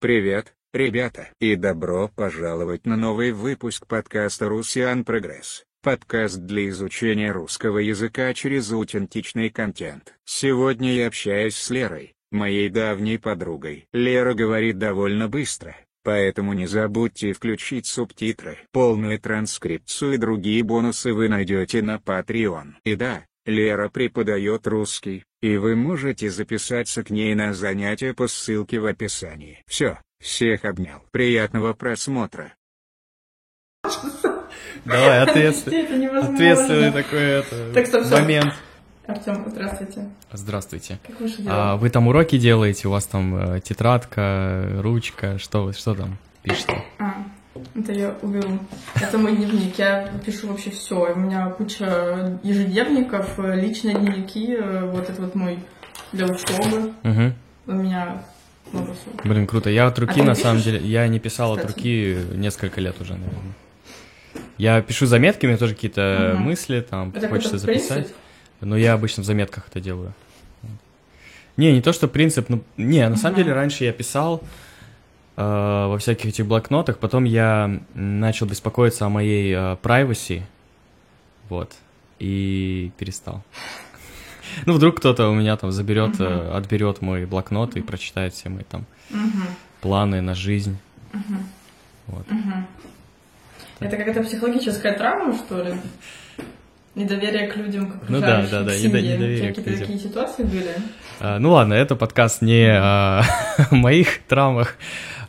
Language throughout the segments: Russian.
Привет, ребята, и добро пожаловать на новый выпуск подкаста «Русиан Прогресс». Подкаст для изучения русского языка через аутентичный контент. Сегодня я общаюсь с Лерой, моей давней подругой. Лера говорит довольно быстро, поэтому не забудьте включить субтитры. Полную транскрипцию и другие бонусы вы найдете на Patreon. И да, Лера преподает русский, и вы можете записаться к ней на занятия по ссылке в описании. Все, всех обнял. Приятного просмотра. Давай, ответственный, ответственный такой это, Так, стоп, стоп. момент. Артем, здравствуйте. Здравствуйте. Как ваши А, вы там уроки делаете? У вас там э, тетрадка, ручка, что, вы- что там пишете? А, это я уберу. Это мой дневник. Я пишу вообще все. У меня куча ежедневников, личные дневники. э, Вот это вот мой для учебы. Угу. У меня много всего. Блин, круто. Я от руки, А на пишешь? самом деле, я не писал от Кстати. руки несколько лет уже, наверное. Я пишу заметки, у меня тоже какие-то Мгм. мысли, там, Это хочется принцип? записать. Но я обычно в заметках это делаю. Не, не то, что принцип, ну, не, на самом Мгм. деле раньше я писал во всяких этих блокнотах, потом я начал беспокоиться о моей э, privacy, вот, и перестал. Ну, вдруг кто-то у меня там заберет, э, Мгм. отберет мой блокнот и прочитает все мои там Мгм, планы на жизнь. мгм, Вот. мгм. Это какая-то психологическая травма, что ли? Недоверие к людям, к Ну да, да, да, недо- недоверие к Какие-то людям. такие ситуации были? А, ну ладно, это подкаст не о моих травмах.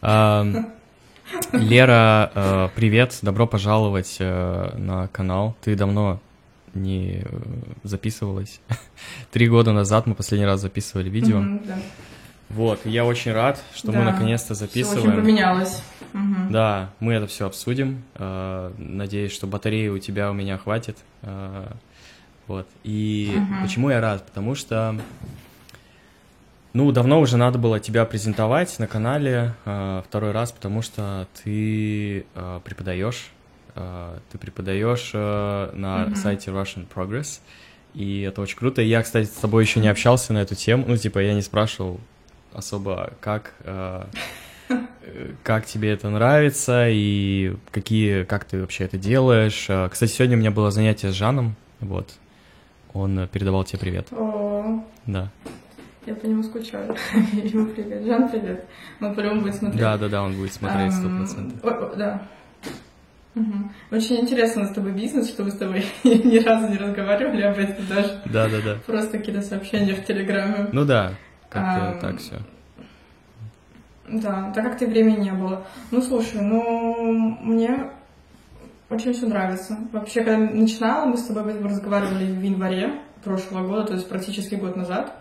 А, Лера, э, привет, добро пожаловать э, на канал. Ты давно не записывалась. Три года назад мы последний раз записывали видео. Мгм, да. Вот, я очень рад, что мы Да, наконец-то Всё записываем. очень поменялось. Мгм. Да, мы это все обсудим. Э, Надеюсь, что батареи у тебя у меня хватит. Э, Вот. И Мгм. почему я рад? Потому что, ну, давно уже надо было тебя презентовать на канале э, второй раз, потому что ты преподаешь. Ты преподаешь на Мгм. сайте Russian Progress. И это очень круто. Я, кстати, с тобой еще не общался на эту тему. Ну, типа, я не спрашивал особо, как, э, э, как тебе это нравится и какие, как ты вообще это делаешь. Э, Кстати, сегодня у меня было занятие с Жаном, вот. Он передавал тебе привет. О, Да. я по нему скучаю. Ему привет. Жан, привет. Он по-любому будет смотреть. Да, да, да, он будет смотреть сто процентов. Да. Мгм. Очень интересно с тобой бизнес, что мы с тобой ни разу не разговаривали об этом даже. Да, да, да. Просто какие-то сообщения в Телеграме. Ну да, как-то Ам, так все. Да, так как ты времени не было. Ну, слушай, ну, мне очень все нравится. Вообще, когда начинала, мы с тобой разговаривали в январе прошлого года, то есть практически год назад.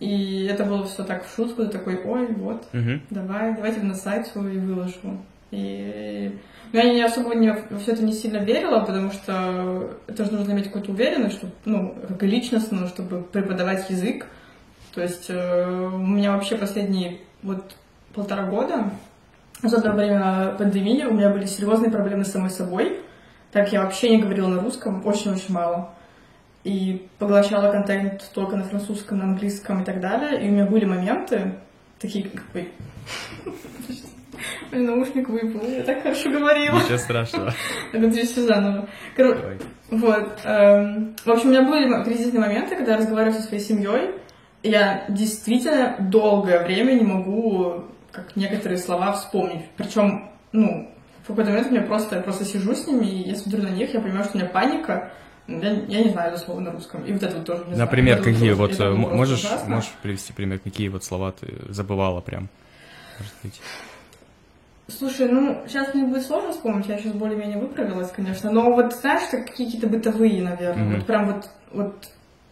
И это было все так в шутку, ты такой, ой, вот, Угу. давай, давайте на сайт свой и выложу. И ну, я не особо не, во все это не сильно верила, потому что это же нужно иметь какую-то уверенность, чтобы, ну, как и личностную, чтобы преподавать язык. То есть э, у меня вообще последние вот полтора года, особенно во время пандемии, у меня были серьезные проблемы с самой собой. Так я вообще не говорила на русском, очень-очень мало. И поглощала контент только на французском, на английском и так далее. И у меня были моменты, такие как... Ой. Ой, наушник выпал, я так хорошо говорила. Ничего страшного. Вот, все заново. Короче, вот. эм, в общем, у меня были кризисные моменты, когда я разговариваю со своей семьей. Я действительно долгое время не могу, как некоторые слова, вспомнить. Причем, ну, в какой-то момент мне просто, я просто сижу с ними, и я смотрю на них, я понимаю, что у меня паника. Я, я не знаю это слово на русском. И вот это вот тоже не знаю. Например, вот какие вот, это э, можешь, ужасно. можешь привести пример, какие вот слова ты забывала прям? Может быть. Слушай, ну, сейчас мне будет сложно вспомнить, я сейчас более-менее выправилась, конечно, но вот, знаешь, какие-то бытовые, наверное, Мгм. вот прям вот, вот,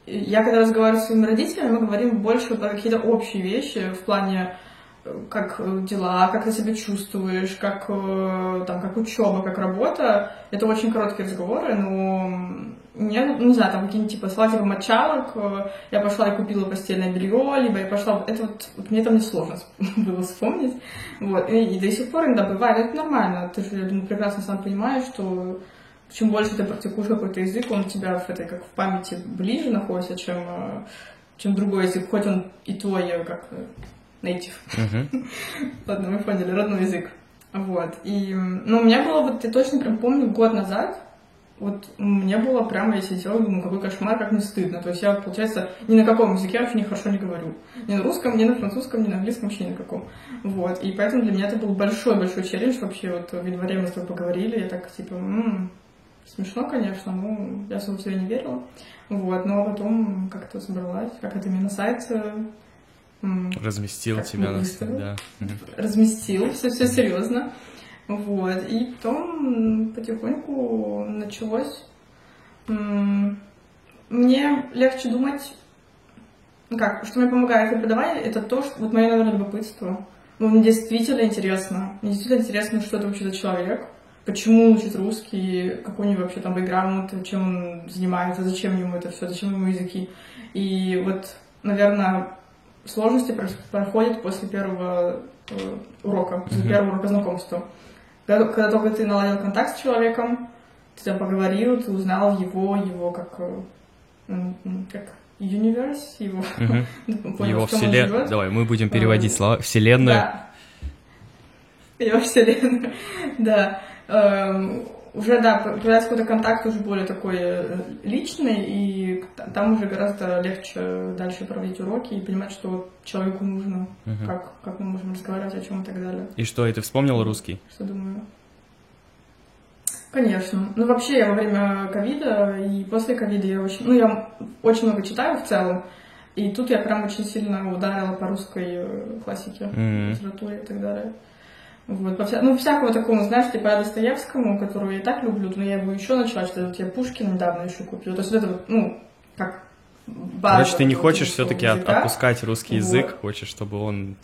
я когда разговариваю с своими родителями, мы говорим больше про какие-то общие вещи в плане, э, как э, дела, как ты себя чувствуешь, как, э, там, как учеба, как работа. Это очень короткие разговоры, но мне, ну, не знаю, там какие-нибудь типа типа мочалок, я пошла и купила постельное белье, либо я пошла, это вот, вот мне там несложно было вспомнить. Вот, и, и до сих пор иногда бывает, это нормально. Ты же, я думаю, прекрасно сам понимаешь, что чем больше ты практикуешь какой-то язык, он у тебя в этой, как в памяти ближе находится, чем, э, чем другой язык, хоть он и твой, э, как э, native. Мгм. Ладно, вы поняли, родной язык. Вот. И, ну, у меня было, вот я точно прям помню, год назад, вот мне было прямо, я сидела, думаю, какой кошмар, как мне стыдно. То есть я, получается, ни на каком языке вообще не хорошо не говорю. Ни на русском, ни на французском, ни на английском, вообще никаком. Вот. И поэтому для меня это был большой-большой челлендж вообще. Вот в январе мы с тобой поговорили, я так, типа, «М, смешно, конечно, но я в себя не верила. Вот. Но потом как-то собралась, как это именно сайт Разместил Как тебя на выставили. да. Разместил, все, все серьезно. Вот. И потом потихоньку началось. Мне легче думать, ну как, что мне помогает в преподавании, это то, что вот мое, наверное, любопытство. Ну, мне действительно интересно. Мне действительно интересно, что это вообще за человек, почему учит русский, какой у него вообще там бэкграунд, чем он занимается, зачем ему это все, зачем ему языки. И вот, наверное, сложности проходят после первого э, урока, после Мгм. первого урока знакомства. Когда, когда только ты наладил контакт с человеком, ты там поговорил, ты узнал его, его как, э, как universe, его, Мгм. понял, Его вселенная. Давай, мы будем переводить Э, слова. Вселенную. Да. Его вселенную. Да. Эм, Уже, да, появляется какой-то контакт уже более такой э, личный, и там уже гораздо легче дальше проводить уроки и понимать, что человеку нужно, Мгм. как, как мы можем разговаривать, о чем и так далее. И что, и ты вспомнил русский? Что думаю? Конечно. Ну, вообще, я во время ковида и после ковида я очень... Ну, я очень много читаю в целом, и тут я прям очень сильно ударила по русской э, классике, Мгм. литературе и так далее. Вот, по вся- ну, всякого такого, знаешь, типа я Достоевскому, которого я и так люблю, но я его еще начала читать, вот я Пушкина недавно еще купила. То есть вот это вот, ну, как база Короче, ты не хочешь все-таки языка. отпускать русский язык, Вот. хочешь, чтобы он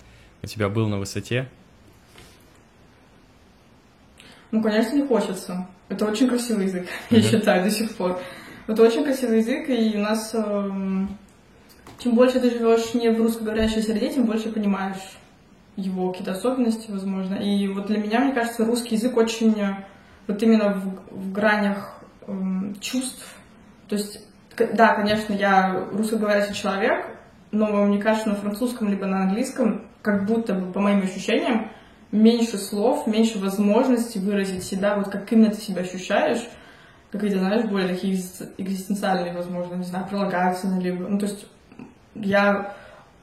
у тебя был на высоте. Ну, конечно, не хочется. Это очень красивый язык, я Мгм. считаю, до сих пор. Это очень красивый язык, и у нас... эм, чем больше ты живешь не в русскоговорящей среде, тем больше понимаешь его какие-то особенности, возможно. И вот для меня, мне кажется, русский язык очень э, вот именно в, в гранях эм, чувств. То есть, да, конечно, я русскоговорящий человек, но мне кажется, на французском либо на английском, как будто бы, по моим ощущениям, меньше слов, меньше возможностей выразить себя, вот как именно ты себя ощущаешь, какие-то, знаешь, более такие экзист- экзистенциальные, возможно, не знаю, прилагательные, либо, ну, то есть я,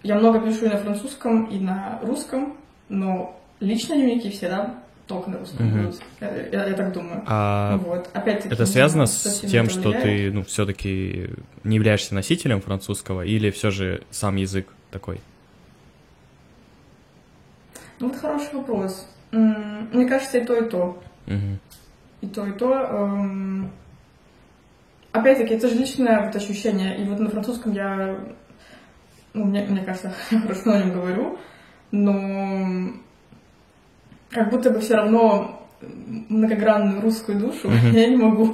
я много пишу и на французском, и на русском, но личные дневники всегда только на русском Мгм. будут. Я, я- я так думаю. А вот. Опять-таки, это связано с тем, что ты, ну, все-таки не являешься носителем французского, или все же сам язык такой? Ну, вот хороший вопрос. Мне кажется, и то, и то. Мгм. И то, и то. эм, Опять-таки, это же личное вот ощущение. И вот на французском я, ну, мне, мне кажется, я хорошо на нем говорю, но как будто бы все равно многогранную русскую душу я не могу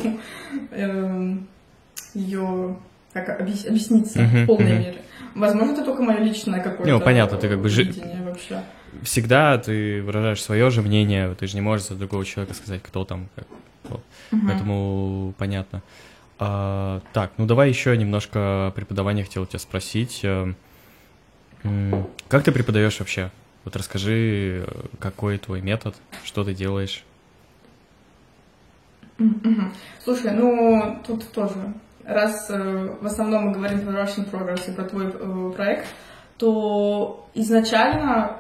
ее как объяс- объясниться Мгм, в полной мере. Возможно, это только мое личное какое-то Ну, понятно, ты как бы жи- вообще. Всегда ты выражаешь свое же мнение, ты же не можешь за другого человека сказать, кто там, как, вот. Мгм. Поэтому понятно. А, так, ну давай еще немножко о преподавании хотел тебя спросить. Как ты преподаешь вообще? Вот расскажи, какой твой метод, что ты делаешь. Слушай, ну тут тоже, раз э, в основном мы говорим про Russian Progress и про твой э, проект, то изначально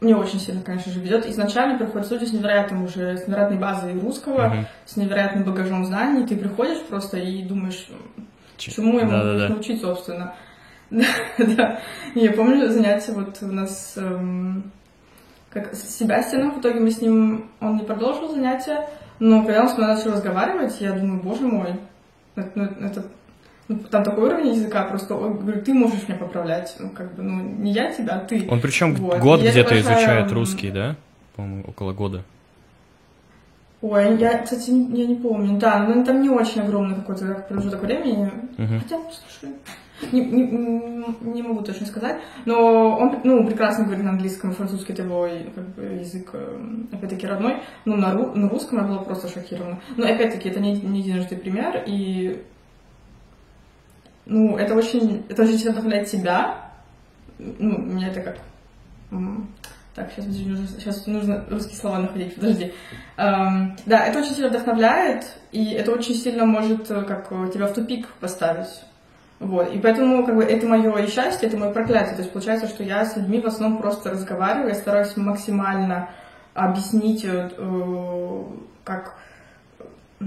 мне очень сильно, конечно же, ведет. Изначально приходят люди с невероятным уже, с невероятной базой русского, Мгм. с невероятным багажом знаний. Ты приходишь просто и думаешь, Ч- чему могу Да-да-да. их научить, собственно. Да, Я помню занятия вот у нас эм, как с Себастьяном, в итоге мы с ним, он не продолжил занятия, но когда он со мной начал разговаривать, я думаю, боже мой, это, ну, это- ну, там такой уровень языка, просто, ой, говорю, ты можешь меня поправлять, ну, как бы, ну, не я тебя, а ты. Он причем Вот. год где-то большая, изучает м, русский, да? По-моему, около года. Ой, я, кстати, я не помню, да, но там не очень огромный какой-то промежуток времени, Мгм. Хотя, слушай, не, не, не могу точно сказать, но он ну, прекрасно говорит на английском, и французский это его как бы, язык, э, опять-таки, родной, но на, ру- на русском я была просто шокирована. Но, опять-таки, это не, не единожды пример, и ну, это очень, это очень сильно вдохновляет тебя, ну, меня это как Так, сейчас, сейчас нужно русские слова находить, подожди. Эм, да, это очень сильно вдохновляет, и это очень сильно может э, как тебя в тупик поставить. Вот. И поэтому как бы, это мое и счастье, это мое проклятие. То есть получается, что я с людьми в основном просто разговариваю, я стараюсь максимально объяснить, э, как... Э,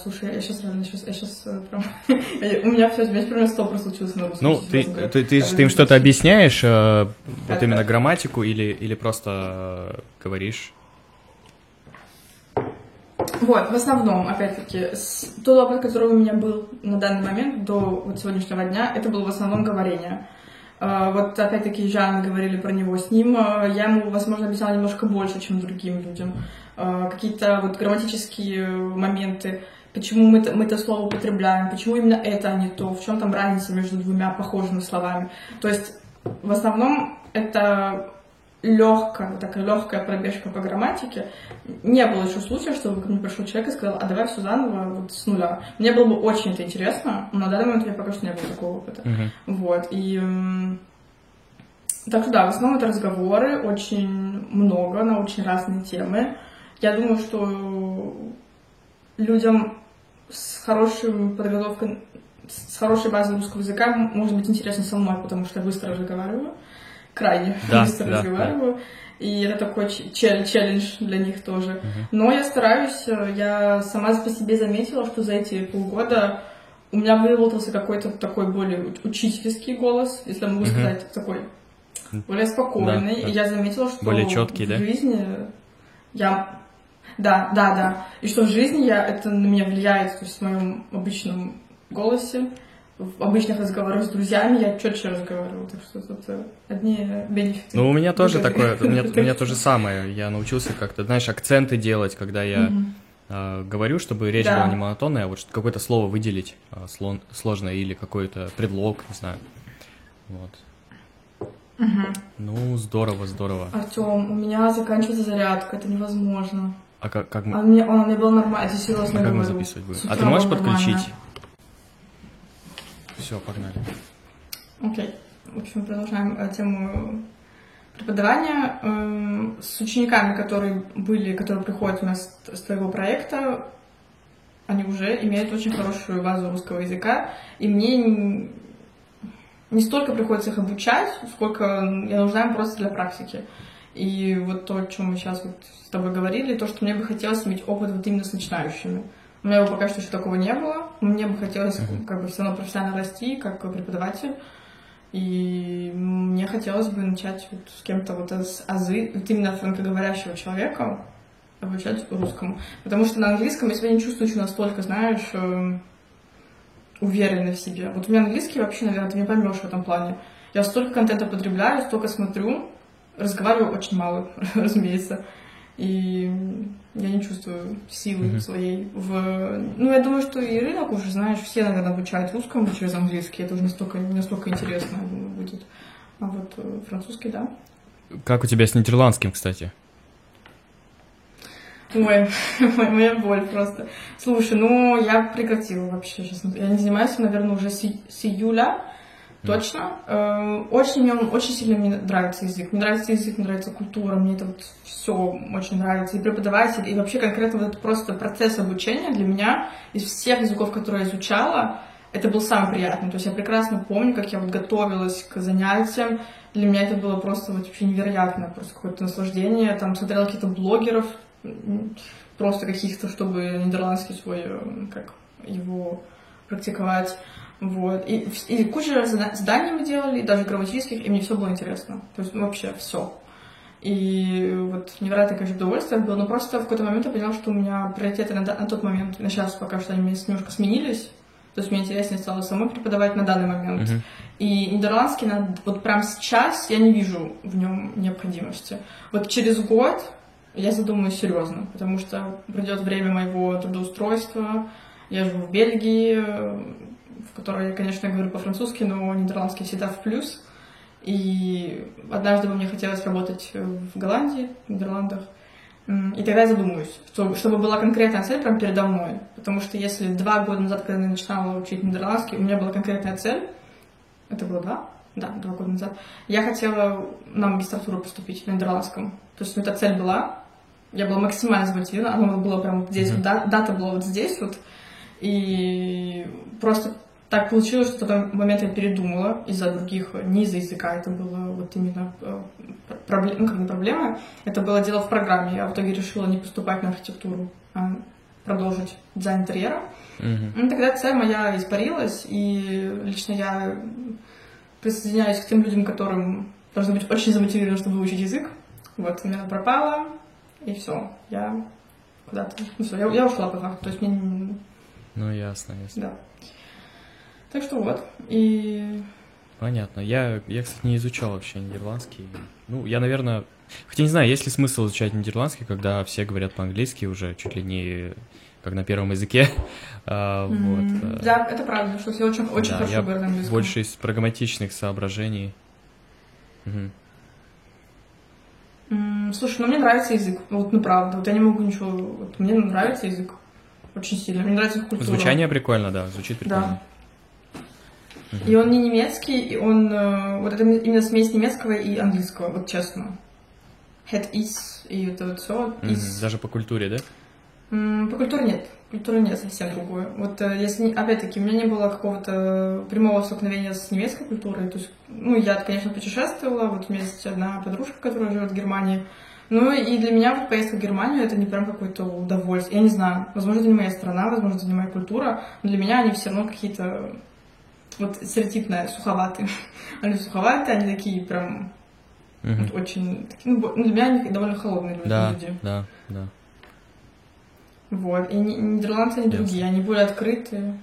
слушай, я сейчас реально сейчас, я сейчас э, прям, у меня все, у меня примерно стопор случился на русском. Ну, ты, ты, ты, ты им что-то объясняешь, э, вот именно грамматику, или, или просто э, говоришь? Вот, в основном, опять-таки, тот опыт, который у меня был на данный момент, до вот сегодняшнего дня, это было в основном говорение. Uh, вот опять-таки Жан говорили про него с ним, uh, я ему, возможно, объясняла немножко больше, чем другим людям. Uh, какие-то вот грамматические моменты, почему мы, мы это слово употребляем, почему именно это, а не то, в чем там разница между двумя похожими словами. То есть в основном это легкая, такая легкая пробежка по грамматике. Не было еще случая, чтобы ко мне пришел человек и сказал, а давай все заново вот с нуля. Мне было бы очень это интересно, но на данный момент у меня пока что не было такого опыта. Uh-huh. Вот, и... Так что да, в основном это разговоры, очень много на очень разные темы. Я думаю, что людям с хорошей подготовкой, с хорошей базой русского языка может быть интересно со мной, потому что я быстро разговариваю крайне да, быстро да, разговариваю. Да. И это такой челлендж для них тоже. Uh-huh. Но я стараюсь, э, я сама по себе заметила, что за эти полгода у меня выработался какой-то такой более учительский голос, если могу uh-huh. сказать, такой более спокойный. Да, да. И я заметила, что более четкий, в да? жизни я да, да, да. И что в жизни я, это на меня влияет, то есть в моем обычном голосе в обычных разговорах с друзьями я четче разговариваю, так что тут э, одни бенефиты. Ну, у меня тоже такое, у меня, у меня то же самое. Я научился как-то, знаешь, акценты делать, когда я э, говорю, чтобы речь да. была не монотонная, а вот какое-то слово выделить э, слон, сложное или какой-то предлог, не знаю. Вот. Угу. Ну, здорово, здорово. Артем, у меня заканчивается зарядка, это невозможно. А как, как мы... А мне, он мне был нормально, это серьезно а как мы записывать будем? А ты можешь подключить? Нормально. Все, погнали. Окей. Okay. В общем, продолжаем э, тему преподавания. Эм, с учениками, которые были, которые приходят у нас с твоего проекта, они уже имеют очень хорошую базу русского языка, и мне не столько приходится их обучать, сколько я нужна им просто для практики. И вот то, о чем мы сейчас вот с тобой говорили, то, что мне бы хотелось иметь опыт вот именно с начинающими. У меня пока что еще такого не было. Мне бы хотелось uh-huh. как бы все равно профессионально расти, как преподаватель. И мне хотелось бы начать вот с кем-то вот с азы, вот именно франкоговорящего человека обучать русскому. Потому что на английском я себя не чувствую еще настолько, знаешь, э, уверенной в себе. Вот у меня английский вообще, наверное, ты не поймешь в этом плане. Я столько контента потребляю, столько смотрю, разговариваю очень мало, разумеется. И я не чувствую силы mm-hmm. своей в... Ну, я думаю, что и рынок уже, знаешь, все, наверное, обучают русскому через английский. Это уже настолько, настолько интересно будет. А вот э, французский, да. Как у тебя с нидерландским, кстати? Ой, моя боль просто. Слушай, ну, я прекратила вообще сейчас. Я не занимаюсь, наверное, уже с, с июля. Точно. Э, очень мне очень сильно мне нравится язык. Мне нравится язык, мне нравится культура, мне это вот все очень нравится. И преподаватель, и вообще конкретно вот этот просто процесс обучения для меня из всех языков, которые я изучала, это был самый приятный. То есть я прекрасно помню, как я вот готовилась к занятиям. Для меня это было просто вот вообще невероятно, просто какое-то наслаждение. Там смотрела каких-то блогеров, просто каких-то, чтобы нидерландский свой, э, как его практиковать. Вот. И, и куча заданий мы делали, даже грамматических, и мне все было интересно. То есть ну, вообще все. И вот невероятное, конечно, удовольствие было, но просто в какой-то момент я поняла, что у меня приоритеты на, на тот момент, на сейчас пока что они немножко сменились. То есть мне интереснее стало самой преподавать на данный момент. Uh-huh. И нидерландский на, вот прямо сейчас я не вижу в нем необходимости. Вот через год я задумаюсь серьезно, потому что придет время моего трудоустройства. Я живу в Бельгии, которой я, конечно, говорю по-французски, но нидерландский всегда в плюс. И однажды мне хотелось работать в Голландии, в Нидерландах. И тогда я задумаюсь, чтобы была конкретная цель прямо передо мной. Потому что если два года назад, когда я начинала учить нидерландский, у меня была конкретная цель, это было два, да, два года назад, я хотела на магистратуру поступить на нидерландском. То есть, ну, эта цель была, я была максимально замотивирована, оно было прям здесь, mm-hmm. да, дата была вот здесь вот, и просто так получилось, что в тот момент я передумала из-за других, не из-за языка, это было вот именно э, проблема, ну, как не проблема, это было дело в программе. Я в итоге решила не поступать на архитектуру, а продолжить дизайн интерьера. Mm-hmm. Ну, тогда цель моя испарилась, и лично я присоединяюсь к тем людям, которым должны быть очень замотивированы, чтобы выучить язык. Вот, у меня пропала, и все, я куда-то, ну все, я, я ушла по факту, то есть мне... Ну, ясно, ясно. Да. Так что вот, и... Понятно. Я, я, кстати, не изучал вообще нидерландский. Ну, я, наверное... Хотя не знаю, есть ли смысл изучать нидерландский, когда все говорят по-английски уже чуть ли не как на первом языке. а, mm-hmm. вот. Э. Да, это правда, что все очень, очень да, хорошо говорят на английском. Больше из прагматичных соображений. Угу. Mm, слушай, ну мне нравится язык. Вот, ну правда. Вот я не могу ничего... Вот, мне нравится язык. Очень сильно. Мне нравится культура. Звучание прикольно, да. Звучит прикольно. Да. И он не немецкий, и он э, вот это именно смесь немецкого и английского, вот честно. Head is и это вот все. Is. Даже по культуре, да? По культуре нет. Культура нет, совсем другое. Вот э, если, опять-таки, у меня не было какого-то прямого столкновения с немецкой культурой. То есть, ну, я, конечно, путешествовала. Вот у меня есть одна подружка, которая живет в Германии. Ну, и для меня вот поездка в Германию это не прям какое-то удовольствие. Я не знаю, возможно, это не моя страна, возможно, это не моя культура, но для меня они все равно какие-то вот стереотипная, суховатые. Они суховатые, они такие прям угу. вот, очень... Ну, ну, для меня они довольно холодные да, люди. Да, да. Вот. И нидерландцы, они другие, они более открытые,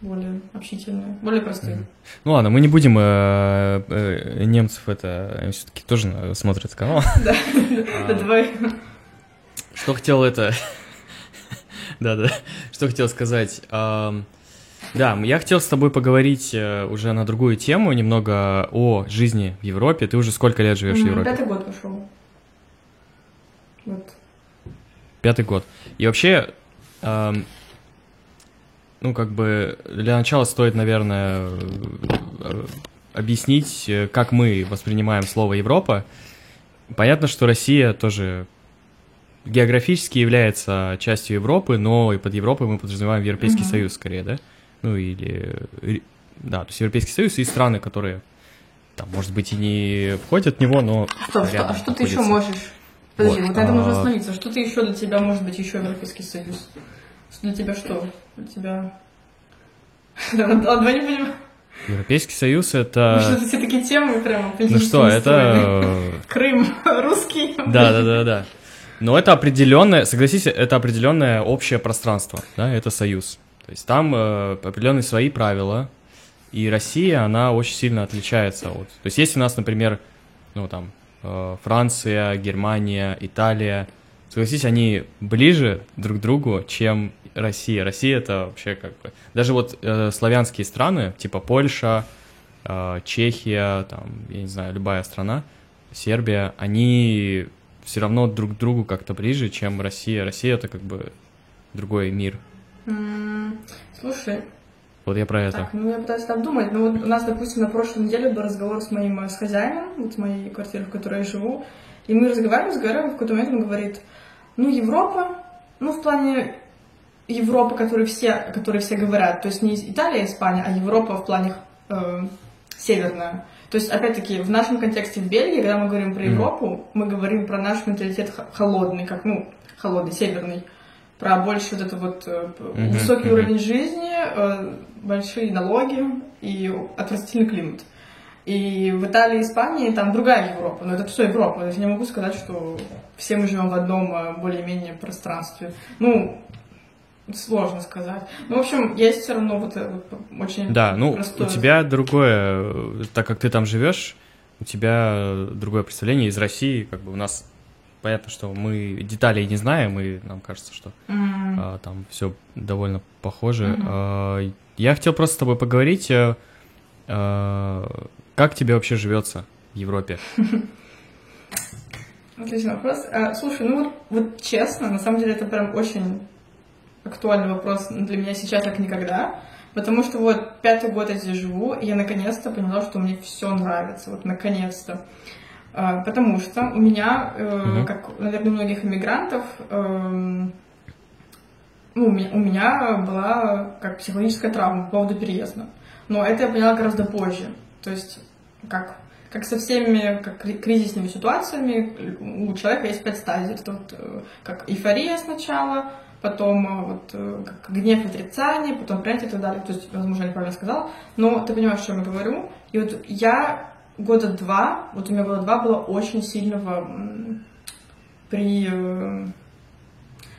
более общительные, более простые. Mm. Ну ладно, мы не будем э, э, немцев это все-таки тоже смотрят канал. Да, а. давай. Что хотел это... Да, да. Что хотел сказать. Да, я хотел с тобой поговорить э, уже на другую тему, немного о жизни в Европе. Ты уже сколько лет живешь в Европе? Пятый год пошел. Вот. Пятый год. И вообще, э, ну, как бы, для начала стоит, наверное, объяснить, э, как мы воспринимаем слово Европа. Понятно, что Россия тоже географически является частью Европы, но и под Европой мы подразумеваем Европейский mm-hmm. Союз скорее, да? Ну или, да, то есть Европейский Союз и страны, которые там, может быть, и не входят в него, но... Что, что, а что ты еще можешь? Подожди, вот, вот на этом нужно остановиться. Что ты еще для тебя может быть еще Европейский Союз? Для тебя что? Для тебя... Ладно, не понимаю. Европейский Союз это... Ну, что все такие темы прямо Ну что, это... Крым, русский. Да, да, да, да. Но это определенное, согласись, это определенное общее пространство, да, это союз. То есть там э, определенные свои правила, и Россия, она очень сильно отличается от... То есть если у нас, например, ну там, э, Франция, Германия, Италия, согласись, они ближе друг к другу, чем Россия. Россия это вообще как бы... Даже вот э, славянские страны, типа Польша, э, Чехия, там, я не знаю, любая страна, Сербия, они все равно друг к другу как-то ближе, чем Россия. Россия это как бы другой мир. Слушай. Вот я про это. Так, ну я пытаюсь там думать. Ну вот у нас, допустим, на прошлой неделе был разговор с моим э, с хозяином, вот с моей квартиры, в которой я живу. И мы разговариваем, разговариваем, в какой-то момент он говорит, ну Европа, ну в плане Европы, которые все, которые все говорят, то есть не Италия, Испания, а Европа в плане э, северная. То есть, опять-таки, в нашем контексте в Бельгии, когда мы говорим про Европу, mm. мы говорим про наш менталитет холодный, как, ну, холодный, северный про больше вот это вот mm-hmm. высокий mm-hmm. уровень жизни, э, большие налоги и отвратительный климат. И в Италии и Испании там другая Европа, но это все Европа. То есть я не могу сказать, что все мы живем в одном э, более-менее пространстве. Ну, сложно сказать. Ну, в общем, есть все равно вот, вот очень Да, ну, простое... у тебя другое, так как ты там живешь, у тебя другое представление из России, как бы у нас понятно, что мы деталей не знаем, и нам кажется, что mm-hmm. а, там все довольно похоже. Mm-hmm. А, я хотел просто с тобой поговорить, а, а, как тебе вообще живется в Европе? Отличный вопрос. А, слушай, ну вот, вот честно, на самом деле это прям очень актуальный вопрос для меня сейчас как никогда. Потому что вот пятый год я здесь живу, и я наконец-то поняла, что мне все нравится, вот наконец-то. А, потому что у меня, э, как, наверное, у многих иммигрантов, эм, ну, у меня, у меня была как психологическая травма по поводу переезда. Но это я поняла гораздо позже. То есть, как, как со всеми как кризисными ситуациями, у человека есть пять стадий. Это вот как эйфория сначала, потом э, вот э, как гнев, отрицание, потом принятие и так далее. То есть, возможно, я неправильно сказала, но ты понимаешь, о чем я говорю. И вот я года два, вот у меня года два было очень сильного при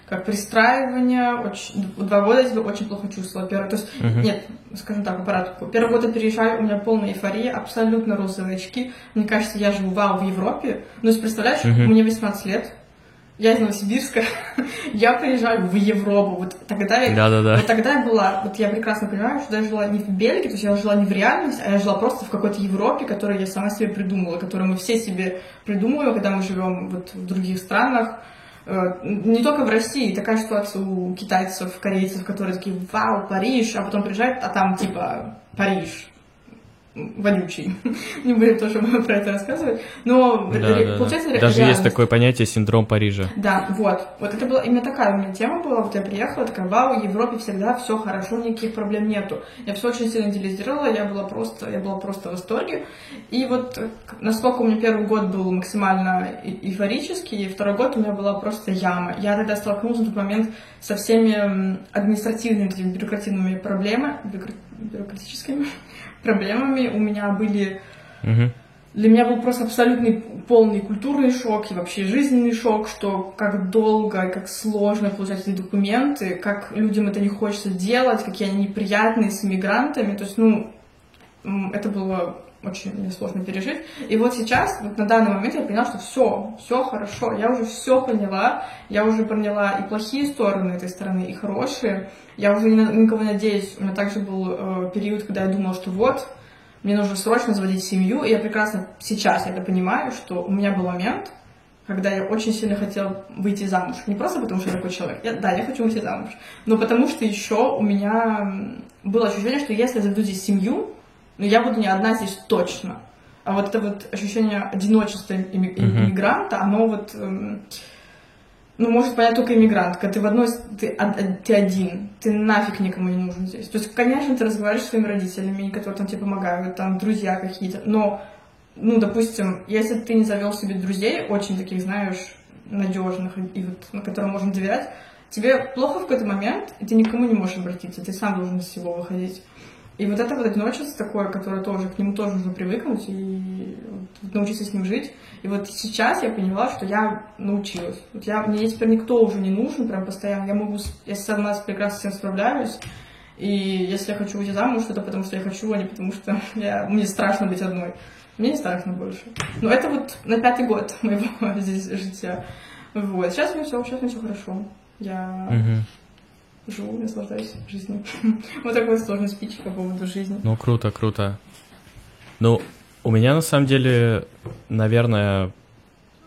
как пристраивание, очень, два года я себя очень плохо чувствовала. Первый, то есть, uh-huh. нет, скажем так, порядку. Первый год я переезжаю, у меня полная эйфория, абсолютно розовые очки. Мне кажется, я живу вау в Европе. Ну, есть, представляешь, uh-huh. мне 18 лет, я из Новосибирска, я приезжаю в Европу. Вот тогда я, да, да, да. вот тогда я была, вот я прекрасно понимаю, что я жила не в Бельгии, то есть я жила не в реальности, а я жила просто в какой-то Европе, которую я сама себе придумала, которую мы все себе придумываем, когда мы живем вот в других странах. Э, не только в России, такая ситуация у китайцев, корейцев, которые такие, вау, Париж, а потом приезжают, а там типа Париж вонючий. Не будем тоже про это рассказывать. Но да, ре- да, получается... Да. Даже реальность. есть такое понятие синдром Парижа. Да, вот. Вот это была именно такая у меня тема была. Вот я приехала, такая, вау, в Европе всегда все хорошо, никаких проблем нету. Я все очень сильно идеализировала, я была просто, я была просто в восторге. И вот насколько у меня первый год был максимально эйфорический, и второй год у меня была просто яма. Я тогда столкнулась на тот момент со всеми административными, бюрократическими проблемами, бюрократическими проблемами. У меня были... Угу. Для меня был просто абсолютный полный культурный шок и вообще жизненный шок, что как долго и как сложно получать эти документы, как людям это не хочется делать, какие они неприятные с иммигрантами. То есть, ну, это было очень сложно пережить. И вот сейчас, вот на данный момент я поняла, что все, все хорошо, я уже все поняла, я уже поняла и плохие стороны этой стороны, и хорошие. Я уже ни на никого надеюсь. У меня также был э, период, когда я думала, что вот, мне нужно срочно заводить семью, и я прекрасно сейчас это понимаю, что у меня был момент, когда я очень сильно хотела выйти замуж. Не просто потому, что я такой человек. Я, да, я хочу выйти замуж. Но потому что еще у меня было ощущение, что если я заведу здесь семью, ну я буду не одна здесь точно. А вот это вот ощущение одиночества иммигранта, оно вот эм, ну, может понять только иммигрант, когда ты в одной, ты, ты один, ты нафиг никому не нужен здесь. То есть, конечно, ты разговариваешь с своими родителями, которые там тебе помогают, там друзья какие-то, но, ну, допустим, если ты не завел себе друзей, очень таких, знаешь, надежных, и вот, на которым можно доверять, тебе плохо в какой-то момент, и ты никому не можешь обратиться, ты сам должен из всего выходить. И вот это вот одиночество такое, которое тоже, к нему тоже нужно привыкнуть и научиться с ним жить. И вот сейчас я поняла, что я научилась. Вот я, мне теперь никто уже не нужен прям постоянно. Я могу, я сама прекрасно с этим справляюсь. И если я хочу выйти замуж, это потому что я хочу, а не потому что я, мне страшно быть одной. Мне не страшно больше. Но это вот на пятый год моего здесь жития. Вот. Сейчас мне все, сейчас мне все хорошо. Я угу живу, наслаждаюсь жизнью. вот такой сложный спич по поводу жизни. Ну, круто, круто. Ну, у меня на самом деле, наверное,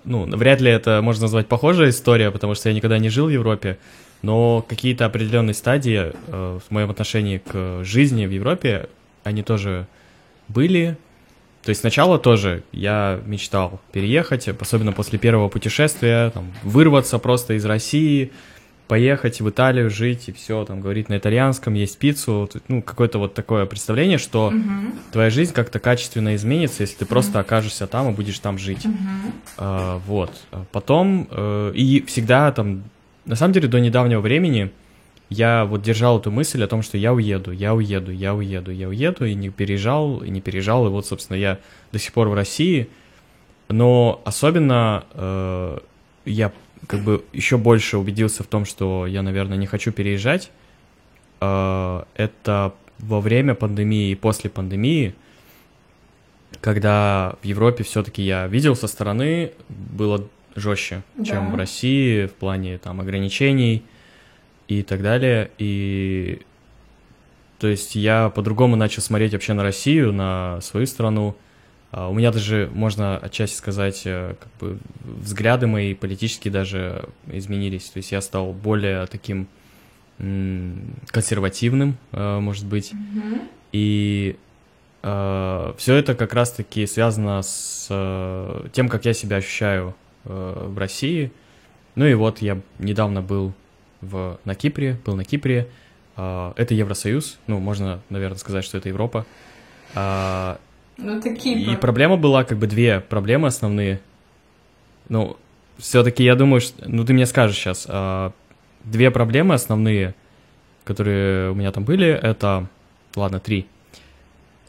ну, вряд ли это можно назвать похожая история, потому что я никогда не жил в Европе, но какие-то определенные стадии э, в моем отношении к жизни в Европе, они тоже были. То есть сначала тоже я мечтал переехать, особенно после первого путешествия, там, вырваться просто из России, поехать в Италию жить и все, там, говорить на итальянском, есть пиццу, ну, какое-то вот такое представление, что uh-huh. твоя жизнь как-то качественно изменится, если ты uh-huh. просто окажешься там и будешь там жить. Uh-huh. А, вот. Потом, э, и всегда там, на самом деле, до недавнего времени я вот держал эту мысль о том, что я уеду, я уеду, я уеду, я уеду, и не переезжал, и не переезжал, и вот, собственно, я до сих пор в России, но особенно э, я как бы еще больше убедился в том, что я, наверное, не хочу переезжать. А, это во время пандемии и после пандемии, когда в Европе все-таки я видел со стороны, было жестче, да. чем в России в плане там ограничений и так далее. И то есть я по-другому начал смотреть вообще на Россию, на свою страну. У меня даже, можно отчасти сказать, э, как бы взгляды мои политические даже изменились. То есть я стал более таким консервативным, э, может быть. Mm-hmm. И э, все это как раз-таки связано с э, тем, как я себя ощущаю э, в России. Ну и вот я недавно был в, на Кипре, был на Кипре. Э, это Евросоюз, ну, можно, наверное, сказать, что это Европа. Э, ну, Кипр. И проблема была, как бы, две проблемы основные. Ну, все-таки я думаю, что... Ну, ты мне скажешь сейчас. Э, две проблемы основные, которые у меня там были, это... Ладно, три.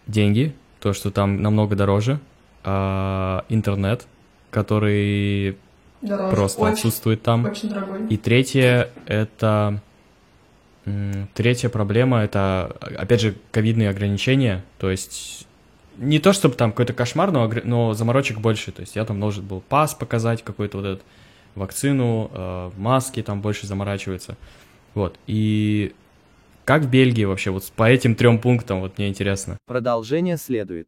Деньги, то, что там намного дороже. Э, интернет, который дороже. просто очень, отсутствует там. Очень дорогой. И третье — это... Третья проблема — это, опять же, ковидные ограничения, то есть не то чтобы там какой-то кошмар, но, но заморочек больше. То есть я там должен был пас показать, какой-то вот этот вакцину, э, маски там больше заморачиваются. Вот. И как в Бельгии вообще вот по этим трем пунктам, вот мне интересно. Продолжение следует.